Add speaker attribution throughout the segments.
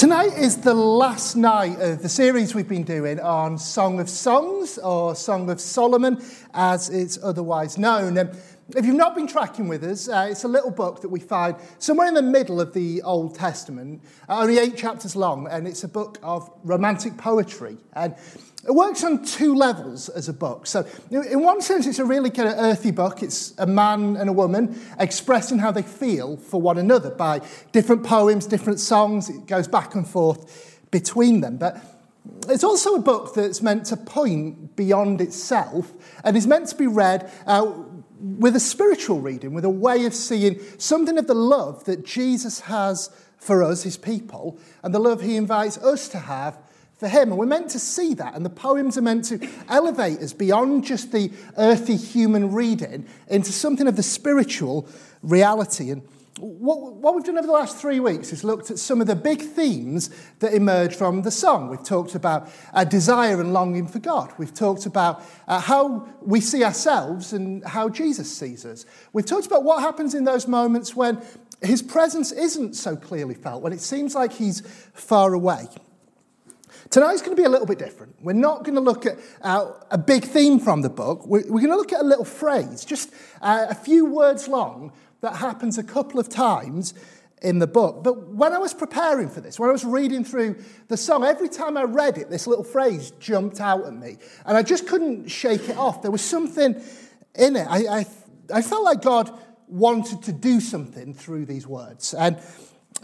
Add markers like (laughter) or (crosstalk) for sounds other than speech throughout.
Speaker 1: Tonight is the last night of the series we've been doing on Song of Songs, or Song of Solomon, as it's otherwise known. And if you've not been tracking with us, uh, it's a little book that we find somewhere in the middle of the Old Testament, uh, only eight chapters long, and it's a book of romantic poetry. And it works on two levels as a book. So, in one sense, it's a really kind of earthy book. It's a man and a woman expressing how they feel for one another by different poems, different songs. It goes back and forth between them. But it's also a book that's meant to point beyond itself and is meant to be read uh, with a spiritual reading, with a way of seeing something of the love that Jesus has for us, his people, and the love he invites us to have for him. And we're meant to see that. And the poems are meant to elevate us beyond just the earthy human reading into something of the spiritual reality. And what, what we've done over the last three weeks is looked at some of the big themes that emerge from the song. We've talked about a desire and longing for God. We've talked about uh, how we see ourselves and how Jesus sees us. We've talked about what happens in those moments when his presence isn't so clearly felt, when it seems like he's far away. Tonight's going to be a little bit different. We're not going to look at uh, a big theme from the book. We're, we're, going to look at a little phrase, just uh, a few words long, that happens a couple of times in the book. But when I was preparing for this, when I was reading through the song, every time I read it, this little phrase jumped out at me. And I just couldn't shake it off. There was something in it. I, I, I felt like God wanted to do something through these words. And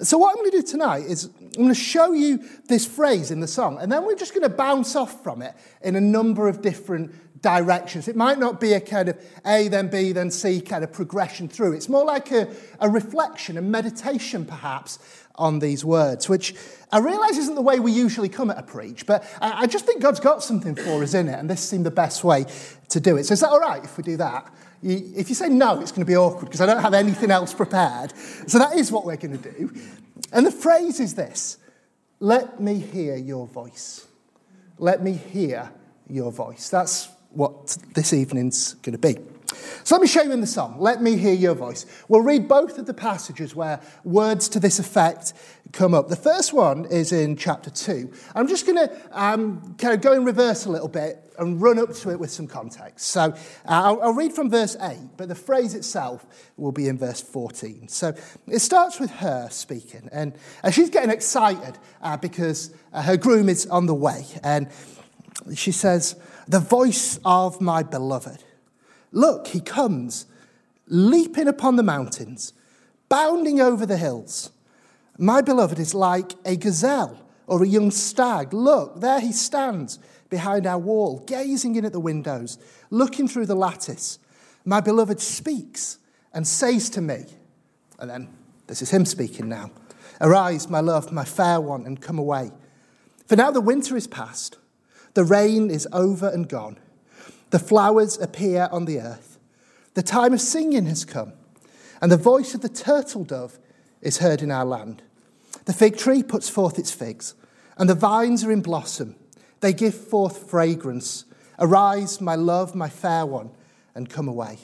Speaker 1: so, what I'm going to do tonight is I'm going to show you this phrase in the song, and then we're just going to bounce off from it in a number of different directions. It might not be a kind of A, then B, then C kind of progression through. It's more like a, a reflection, a meditation perhaps, on these words, which I realise isn't the way we usually come at a preach, but I, I just think God's got something for us in it, and this seemed the best way to do it. So, is that all right if we do that? if you say no, it's going to be awkward because I don't have anything else prepared. So that is what we're going to do. And the phrase is this let me hear your voice. Let me hear your voice. That's what this evening's going to be. So let me show you in the song. Let me hear your voice. We'll read both of the passages where words to this effect come up. The first one is in chapter 2. I'm just going to um, kind of go in reverse a little bit and run up to it with some context. So uh, I'll, I'll, read from verse 8, but the phrase itself will be in verse 14. So it starts with her speaking, and, and she's getting excited uh, because uh, her groom is on the way. And she says, The voice of my beloved. Look, he comes, leaping upon the mountains, bounding over the hills. My beloved is like a gazelle or a young stag. Look, there he stands behind our wall, gazing in at the windows, looking through the lattice. My beloved speaks and says to me, and then this is him speaking now Arise, my love, my fair one, and come away. For now the winter is past, the rain is over and gone, the flowers appear on the earth, the time of singing has come, and the voice of the turtle dove is heard in our land. The fig tree puts forth its figs, and the vines are in blossom. They give forth fragrance. Arise, my love, my fair one, and come away.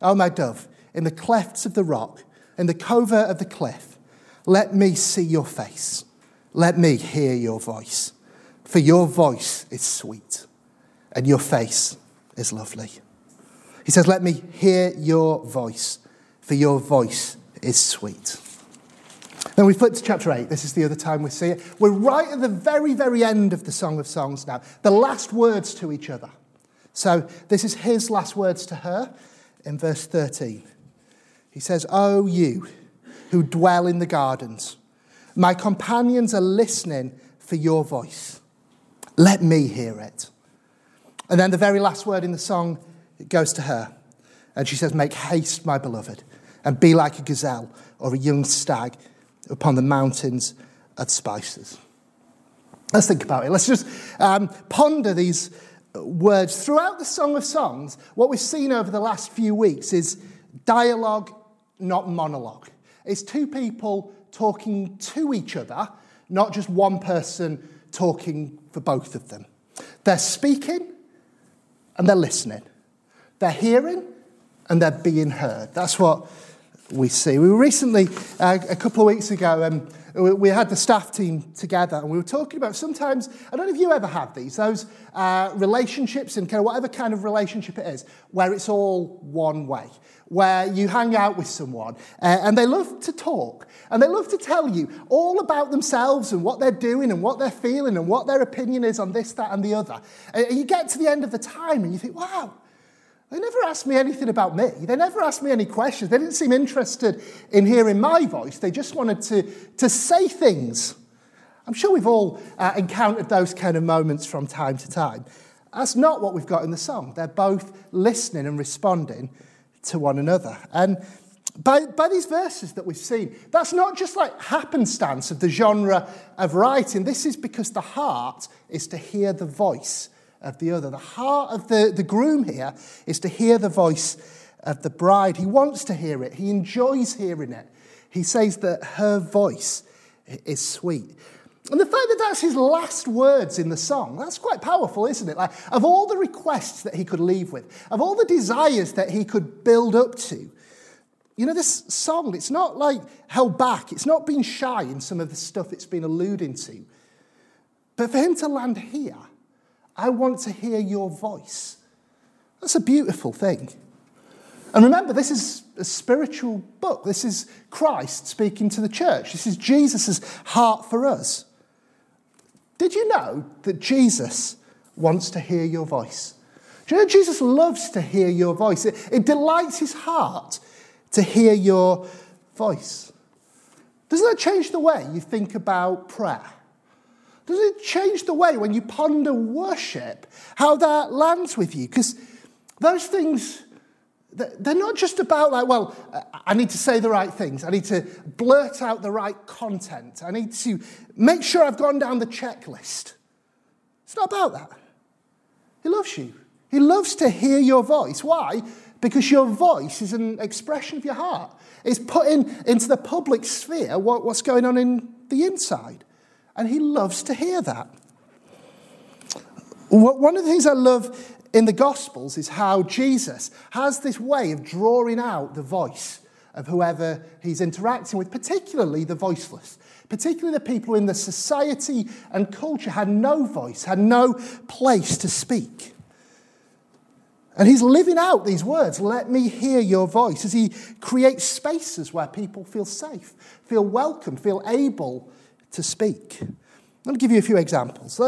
Speaker 1: O oh, my dove, in the clefts of the rock, in the covert of the cliff, let me see your face. Let me hear your voice. For your voice is sweet, and your face is lovely. He says, Let me hear your voice, for your voice is sweet. Then we flip to chapter 8. This is the other time we see it. We're right at the very, very end of the Song of Songs now, the last words to each other. So this is his last words to her in verse 13. He says, Oh, you who dwell in the gardens, my companions are listening for your voice. Let me hear it. And then the very last word in the song it goes to her. And she says, Make haste, my beloved, and be like a gazelle or a young stag upon the mountains of spices. Let's think about it. Let's just um, ponder these words. Throughout the Song of Songs, what we've seen over the last few weeks is dialogue, not monologue. It's two people talking to each other, not just one person talking for both of them. They're speaking and they're listening. They're hearing and they're being heard. That's what we see. We were recently, uh, a couple of weeks ago, um, we had the staff team together and we were talking about sometimes, I don't know if you ever have these, those uh, relationships and kind of whatever kind of relationship it is, where it's all one way, where you hang out with someone uh, and they love to talk and they love to tell you all about themselves and what they're doing and what they're feeling and what their opinion is on this, that, and the other. And you get to the end of the time and you think, wow, they never asked me anything about me. They never asked me any questions. They didn't seem interested in hearing my voice. They just wanted to, to say things. I'm sure we've all uh, encountered those kind of moments from time to time. That's not what we've got in the song. They're both listening and responding to one another. And by, by these verses that we've seen, that's not just like happenstance of the genre of writing. This is because the heart is to hear the voice of the other. The heart of the, the groom here is to hear the voice of the bride. He wants to hear it, he enjoys hearing it. He says that her voice is sweet. And the fact that that's his last words in the song, that's quite powerful, isn't it? Like, of all the requests that he could leave with, of all the desires that he could build up to, you know, this song, it's not like held back, it's not being shy in some of the stuff it's been alluding to. But for him to land here, I want to hear your voice. That's a beautiful thing. And remember, this is a spiritual book. This is Christ speaking to the church. This is Jesus' heart for us. Did you know that Jesus wants to hear your voice? Do you know Jesus loves to hear your voice? It, it delights his heart to hear your voice. Doesn't that change the way you think about prayer? Does it change the way when you ponder worship, how that lands with you? Because those things, they're not just about like, well, I need to say the right things. I need to blurt out the right content. I need to make sure I've gone down the checklist. It's not about that. He loves you. He loves to hear your voice. Why? Because your voice is an expression of your heart. It's putting into the public sphere what's going on in the inside. And he loves to hear that. One of the things I love in the Gospels is how Jesus has this way of drawing out the voice of whoever he's interacting with, particularly the voiceless, particularly the people in the society and culture had no voice, had no place to speak. And he's living out these words, let me hear your voice, as he creates spaces where people feel safe, feel welcome, feel able to speak. Me give you a few examples.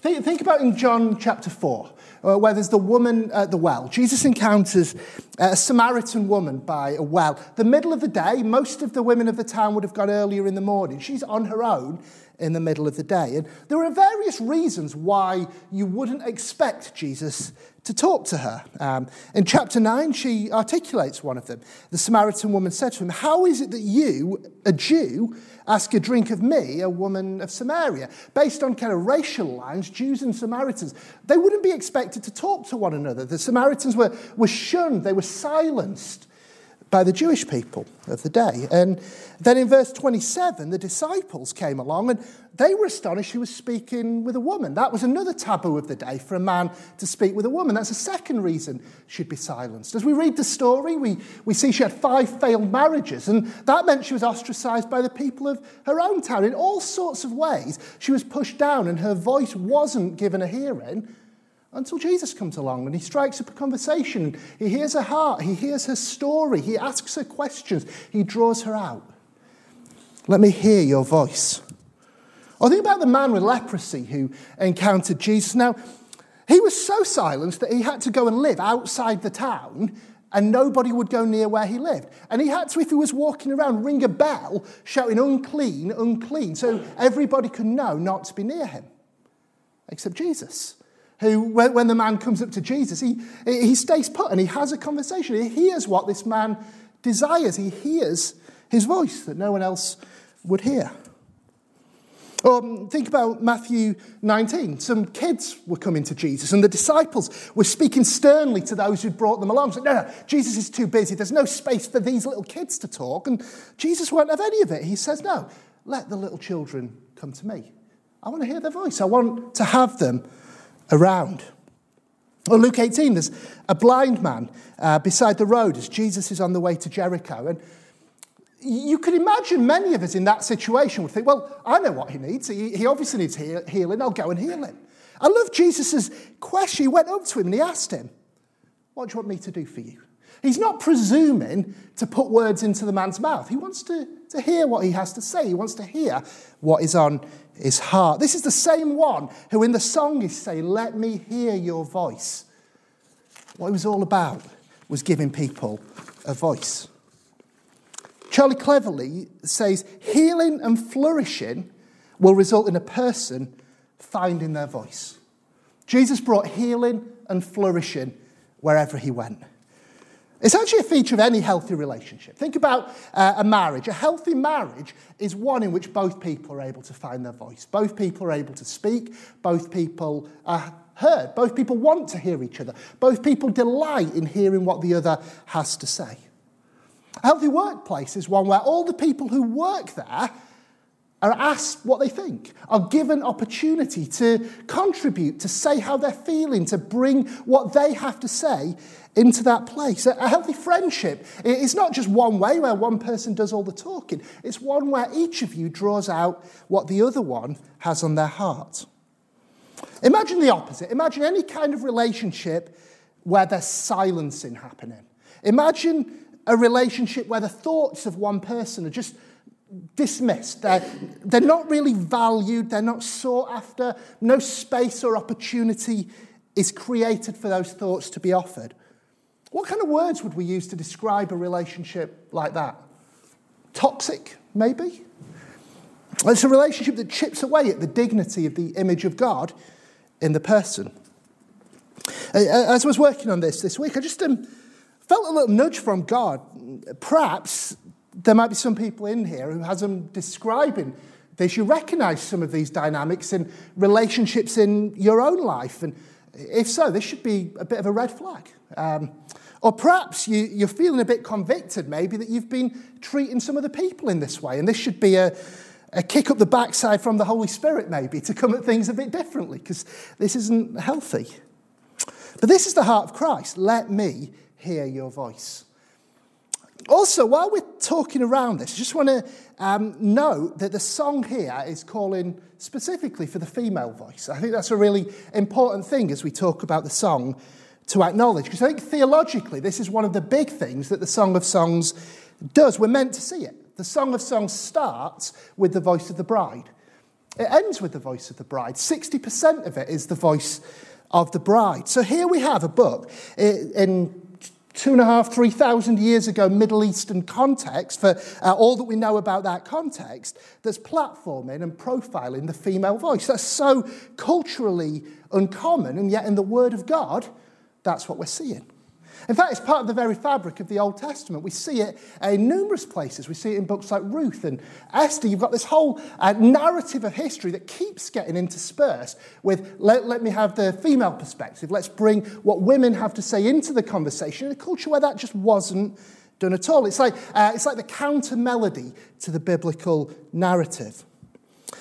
Speaker 1: Think, about in John chapter 4, uh, where there's the woman at the well. Jesus encounters a Samaritan woman by a well. The middle of the day, most of the women of the town would have gone earlier in the morning. She's on her own in the middle of the day. And there are various reasons why you wouldn't expect Jesus to talk to her. Um, in chapter 9, she articulates one of them. The Samaritan woman said to him, How is it that you, a Jew, ask a drink of me, a woman of Samaria? Based on kind of racial lines, Jews and Samaritans, they wouldn't be expected to talk to one another. The Samaritans were, were shunned, they were silenced by the Jewish people of the day. And then in verse 27, the disciples came along and they were astonished he was speaking with a woman. That was another taboo of the day for a man to speak with a woman. That's a second reason she'd be silenced. As we read the story, we, we see she had five failed marriages, and that meant she was ostracized by the people of her own town. In all sorts of ways, she was pushed down and her voice wasn't given a hearing until Jesus comes along and he strikes up a conversation. He hears her heart, he hears her story, he asks her questions, he draws her out. Let me hear your voice. Or think about the man with leprosy who encountered Jesus. Now, he was so silenced that he had to go and live outside the town and nobody would go near where he lived. And he had to, if he was walking around, ring a bell shouting, unclean, unclean, so everybody could know not to be near him, except Jesus who, when the man comes up to Jesus, he, he stays put and he has a conversation. He hears what this man desires. He hears his voice that no one else would hear. Or um, think about Matthew 19. Some kids were coming to Jesus, and the disciples were speaking sternly to those who brought them along. No, no, Jesus is too busy. There's no space for these little kids to talk. And Jesus won't have any of it. He says, No, let the little children come to me. I want to hear their voice, I want to have them around. Or Luke 18, there's a blind man uh, beside the road as Jesus is on the way to Jericho. And you could imagine many of us in that situation would think, well, I know what he needs. He, he obviously needs healing. I'll go and heal him. I love Jesus' question. He went up to him and he asked him, What do you want me to do for you? He's not presuming to put words into the man's mouth. He wants to, to hear what he has to say. He wants to hear what is on his heart. This is the same one who in the song is saying, Let me hear your voice. What it was all about was giving people a voice. Charlie Cleverly says healing and flourishing will result in a person finding their voice. Jesus brought healing and flourishing wherever he went. It's actually a feature of any healthy relationship. Think about uh, a marriage. A healthy marriage is one in which both people are able to find their voice. Both people are able to speak. Both people are heard. Both people want to hear each other. Both people delight in hearing what the other has to say. A healthy workplace is one where all the people who work there are asked what they think, are given opportunity to contribute, to say how they're feeling, to bring what they have to say into that place. A healthy friendship is not just one way where one person does all the talking, it's one where each of you draws out what the other one has on their heart. Imagine the opposite. Imagine any kind of relationship where there's silencing happening. Imagine a relationship where the thoughts of one person are just dismissed. They're, they're not really valued, they're not sought after, no space or opportunity is created for those thoughts to be offered. What kind of words would we use to describe a relationship like that? Toxic, maybe? It's a relationship that chips away at the dignity of the image of God in the person. As I was working on this this week, I just um, felt a little nudge from God. Perhaps there might be some people in here who, as I'm describing this, you recognize some of these dynamics in relationships in your own life. And if so, this should be a bit of a red flag. Um, or perhaps you, you're feeling a bit convicted, maybe, that you've been treating some of the people in this way. And this should be a, a kick up the backside from the Holy Spirit, maybe, to come at things a bit differently, because this isn't healthy. But this is the heart of Christ. Let me hear your voice. Also, while we're talking around this, I just want to um, note that the song here is calling specifically for the female voice. I think that's a really important thing as we talk about the song to acknowledge, because I think theologically, this is one of the big things that the Song of Songs does. We're meant to see it. The Song of Songs starts with the voice of the bride, it ends with the voice of the bride. 60% of it is the voice of the bride. So here we have a book in two and a half, three thousand years ago Middle Eastern context, for uh, all that we know about that context, that's platforming and profiling the female voice. That's so culturally uncommon, and yet in the Word of God, that's what we're seeing. In fact, it's part of the very fabric of the Old Testament. We see it in numerous places. We see it in books like Ruth and Esther. You've got this whole uh, narrative of history that keeps getting interspersed with let, let me have the female perspective. Let's bring what women have to say into the conversation in a culture where that just wasn't done at all. It's like, uh, it's like the counter melody to the biblical narrative.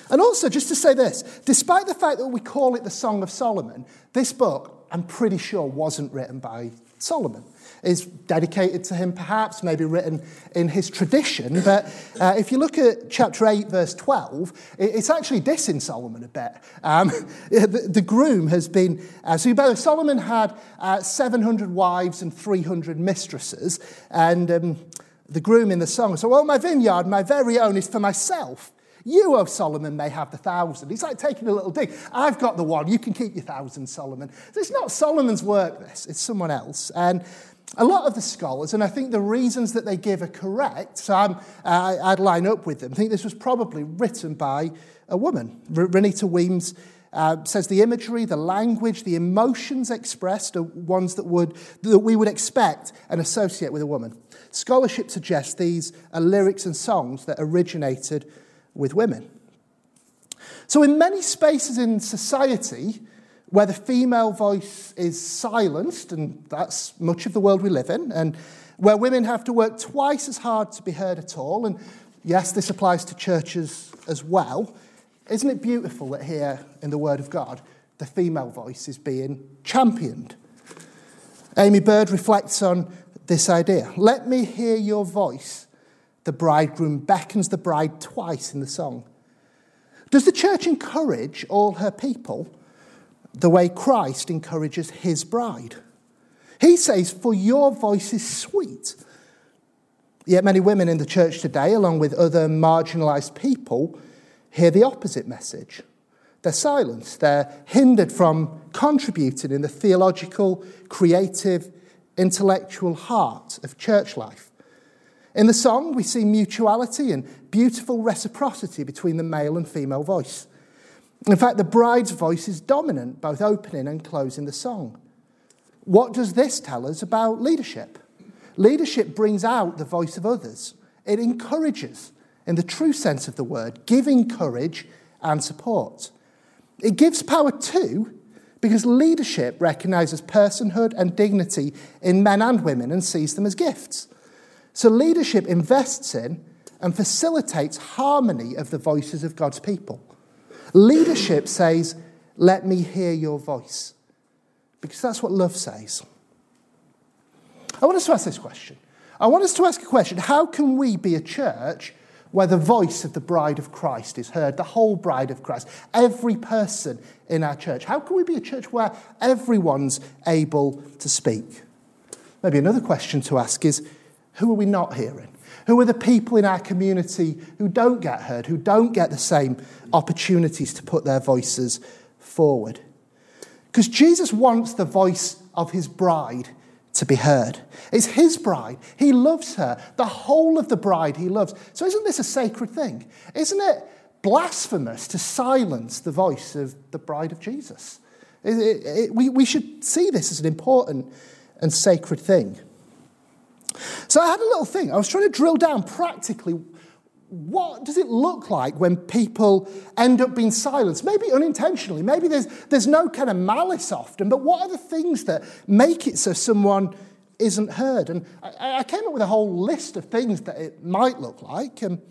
Speaker 1: And also, just to say this, despite the fact that we call it the Song of Solomon, this book, I'm pretty sure, wasn't written by Solomon is dedicated to him, perhaps, maybe written in his tradition. But uh, if you look at chapter 8, verse 12, it's actually dissing Solomon a bit. Um, (laughs) the, the, groom has been, uh, so Solomon had uh, 700 wives and 300 mistresses. And um, the groom in the song said, Well, my vineyard, my very own, is for myself. You, O Solomon, may have the thousand. He's like taking a little dig. I've got the one. You can keep your thousand, Solomon. So it's not Solomon's work, this. It's someone else. And a lot of the scholars, and I think the reasons that they give are correct, so I'm, uh, I'd line up with them. I think this was probably written by a woman. R- Renita Weems uh, says the imagery, the language, the emotions expressed are ones that, would, that we would expect and associate with a woman. Scholarship suggests these are lyrics and songs that originated with women. So, in many spaces in society where the female voice is silenced, and that's much of the world we live in, and where women have to work twice as hard to be heard at all, and yes, this applies to churches as well, isn't it beautiful that here in the Word of God, the female voice is being championed? Aimee Byrd reflects on this idea. Let me hear your voice. The bridegroom beckons the bride twice in the song. Does the church encourage all her people the way Christ encourages his bride? He says, For your voice is sweet. Yet many women in the church today, along with other marginalized people, hear the opposite message. They're silenced, they're hindered from contributing in the theological, creative, intellectual heart of church life. In the song, we see mutuality and beautiful reciprocity between the male and female voice. In fact, the bride's voice is dominant, both opening and closing the song. What does this tell us about leadership? Leadership brings out the voice of others, it encourages, in the true sense of the word, giving courage and support. It gives power too, because leadership recognizes personhood and dignity in men and women and sees them as gifts. So leadership invests in and facilitates harmony of the voices of God's people. Leadership says, Let me hear your voice, because that's what love says. I want us to ask this question. I want us to ask a question How can we be a church where the voice of the bride of Christ is heard, the whole bride of Christ, every person in our church? How can we be a church where everyone's able to speak? Maybe another question to ask is who are we not hearing? Who are the people in our community who don't get heard, who don't get the same opportunities to put their voices forward? Because Jesus wants the voice of his bride to be heard. It's his bride. He loves her. The whole of the bride he loves. So, isn't this a sacred thing? Isn't it blasphemous to silence the voice of the bride of Jesus? It, it, it, we, we should see this as an important and sacred thing. So I had a little thing. I was trying to drill down practically what does it look like when people end up being silenced? Maybe unintentionally, maybe there's, there's no kind of malice often, but what are the things that make it so someone isn't heard? And I, I came up with a whole list of things that it might look like. And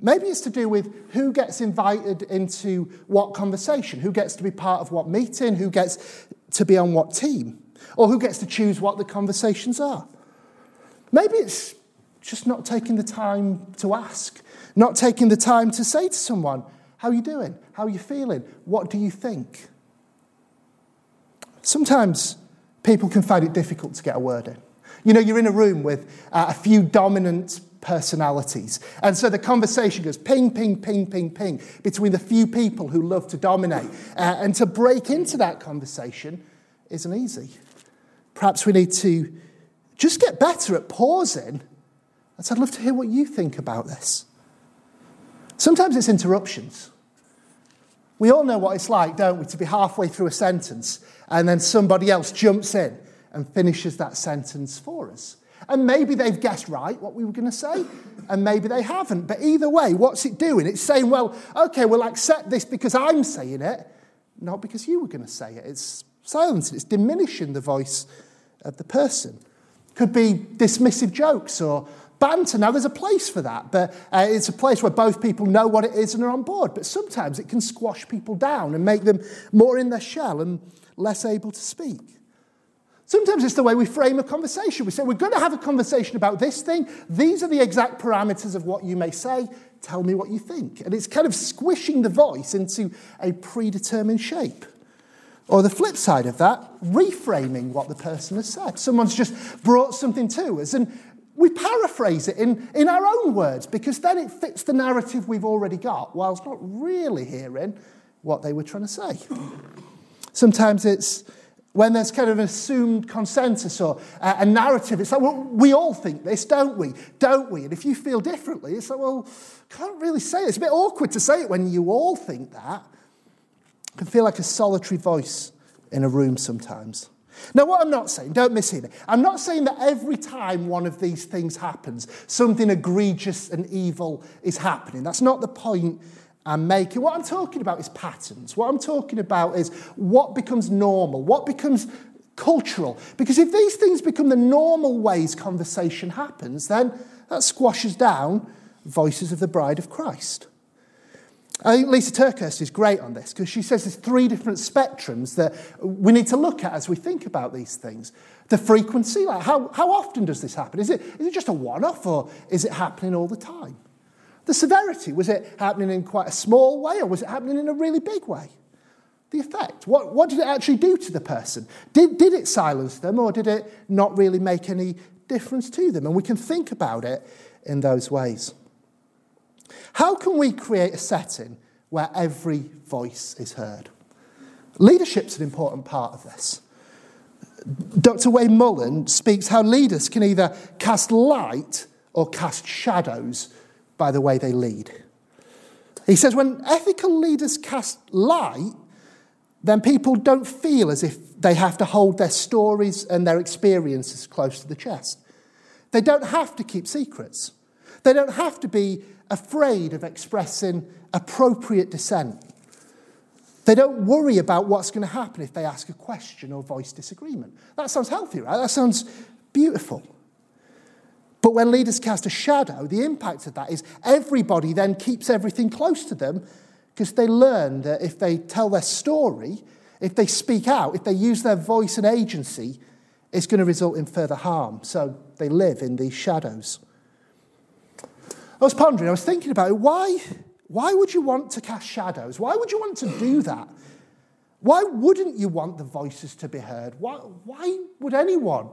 Speaker 1: maybe it's to do with who gets invited into what conversation, who gets to be part of what meeting, who gets to be on what team, or who gets to choose what the conversations are. Maybe it's just not taking the time to ask, not taking the time to say to someone, How are you doing? How are you feeling? What do you think? Sometimes people can find it difficult to get a word in. You know, you're in a room with uh, a few dominant personalities. And so the conversation goes ping, ping, ping, ping, ping between the few people who love to dominate. Uh, and to break into that conversation isn't easy. Perhaps we need to just get better at pausing. And I'd love to hear what you think about this. Sometimes it's interruptions. We all know what it's like, don't we, to be halfway through a sentence and then somebody else jumps in and finishes that sentence for us. And maybe they've guessed right what we were going to say, and maybe they haven't. But either way, what's it doing? It's saying, well, okay, we'll accept this because I'm saying it, not because you were going to say it. It's silencing, it's diminishing the voice of the person. Could be dismissive jokes or banter. Now, there's a place for that, but uh, it's a place where both people know what it is and are on board. But sometimes it can squash people down and make them more in their shell and less able to speak. Sometimes it's the way we frame a conversation. We say, We're going to have a conversation about this thing. These are the exact parameters of what you may say. Tell me what you think. And it's kind of squishing the voice into a predetermined shape. Or the flip side of that, reframing what the person has said. Someone's just brought something to us, and we paraphrase it in, in our own words because then it fits the narrative we've already got, whilst not really hearing what they were trying to say. Sometimes it's when there's kind of an assumed consensus or a narrative, it's like, well, we all think this, don't we? Don't we? And if you feel differently, it's like, well, can't really say it. It's a bit awkward to say it when you all think that can feel like a solitary voice in a room sometimes. Now, what I'm not saying, don't mishear me, I'm not saying that every time one of these things happens, something egregious and evil is happening. That's not the point I'm making. What I'm talking about is patterns. What I'm talking about is what becomes normal, what becomes cultural. Because if these things become the normal ways conversation happens, then that squashes down voices of the bride of Christ. I think Lysa TerKeurst is great on this because she says there's three different spectrums that we need to look at as we think about these things. The frequency, like how, how often does this happen? Is it, is it just a one off or is it happening all the time? The severity, was it happening in quite a small way or was it happening in a really big way? The effect, what, what did it actually do to the person? Did, did it silence them or did it not really make any difference to them? And we can think about it in those ways. How can we create a setting where every voice is heard? Leadership's an important part of this. Dr. Wade Mullen speaks how leaders can either cast light or cast shadows by the way they lead. He says when ethical leaders cast light, then people don't feel as if they have to hold their stories and their experiences close to the chest. They don't have to keep secrets. They don't have to be afraid of expressing appropriate dissent. They don't worry about what's going to happen if they ask a question or voice disagreement. That sounds healthy, right? That sounds beautiful. But when leaders cast a shadow, the impact of that is everybody then keeps everything close to them because they learn that if they tell their story, if they speak out, if they use their voice and agency, it's going to result in further harm. So they live in these shadows. I was pondering, I was thinking about it. Why, why would you want to cast shadows? Why would you want to do that? Why wouldn't you want the voices to be heard? Why, why would anyone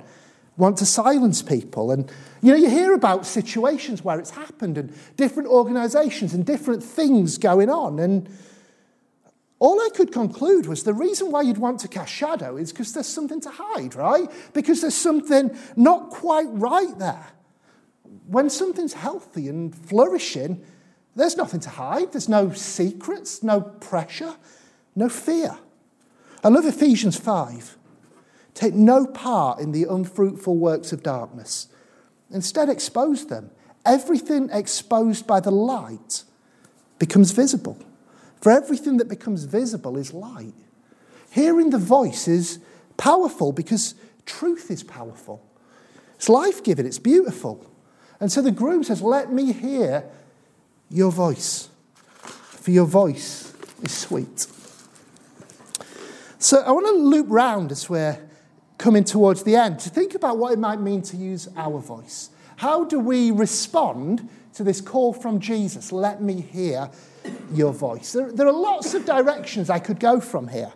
Speaker 1: want to silence people. And you know, you hear about situations where it's happened and different organizations and different things going on. And all I could conclude was the reason why you'd want to cast shadow is because there's something to hide, right? Because there's something not quite right there. When something's healthy and flourishing, there's nothing to hide. There's no secrets, no pressure, no fear. I love Ephesians 5. Take no part in the unfruitful works of darkness. Instead, expose them. Everything exposed by the light becomes visible. For everything that becomes visible is light. Hearing the voice is powerful because truth is powerful. It's life giving, it's beautiful. And so the groom says, Let me hear your voice, for your voice is sweet. So I want to loop round as we're coming towards the end to think about what it might mean to use our voice. How do we respond to this call from Jesus? Let me hear your voice. There, there are lots of directions I could go from here.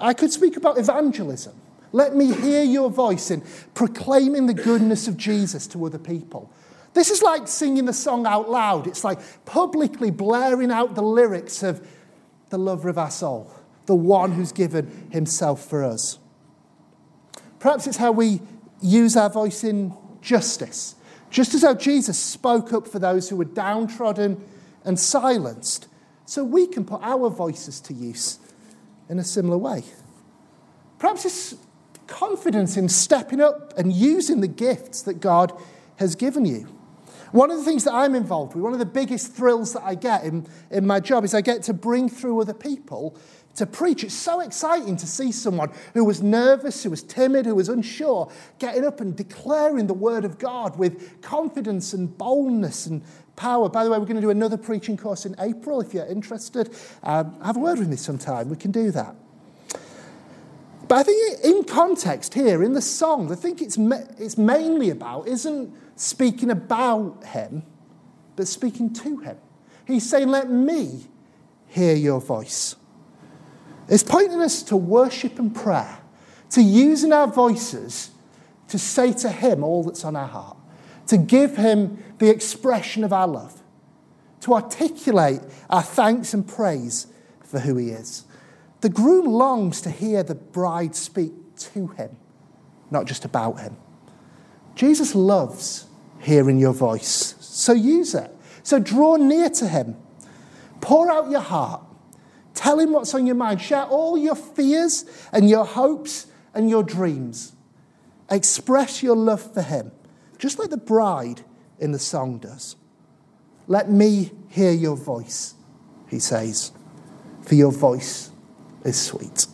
Speaker 1: I could speak about evangelism. Let me hear your voice in proclaiming the goodness of Jesus to other people. This is like singing the song out loud. It's like publicly blaring out the lyrics of the lover of our soul, the one who's given himself for us. Perhaps it's how we use our voice in justice. Just as how Jesus spoke up for those who were downtrodden and silenced, so we can put our voices to use in a similar way. Perhaps it's confidence in stepping up and using the gifts that God has given you. One of the things that I'm involved with, one of the biggest thrills that I get in, in my job, is I get to bring through other people to preach. It's so exciting to see someone who was nervous, who was timid, who was unsure, getting up and declaring the word of God with confidence and boldness and power. By the way, we're going to do another preaching course in April. If you're interested, um, have a word with me sometime. We can do that. But I think in context here, in the song, I think it's, it's mainly about isn't speaking about him, but speaking to him. He's saying, Let me hear your voice. It's pointing us to worship and prayer, to using our voices to say to Him all that's on our heart, to give Him the expression of our love, to articulate our thanks and praise for who He is. The groom longs to hear the bride speak to Him, not just about Him. Jesus loves hearing your voice, so use it. So draw near to Him, pour out your heart Tell him what's on your mind. Share all your fears and your hopes and your dreams. Express your love for him, just like the bride in the song does. Let me hear your voice. he says, for your voice is sweet.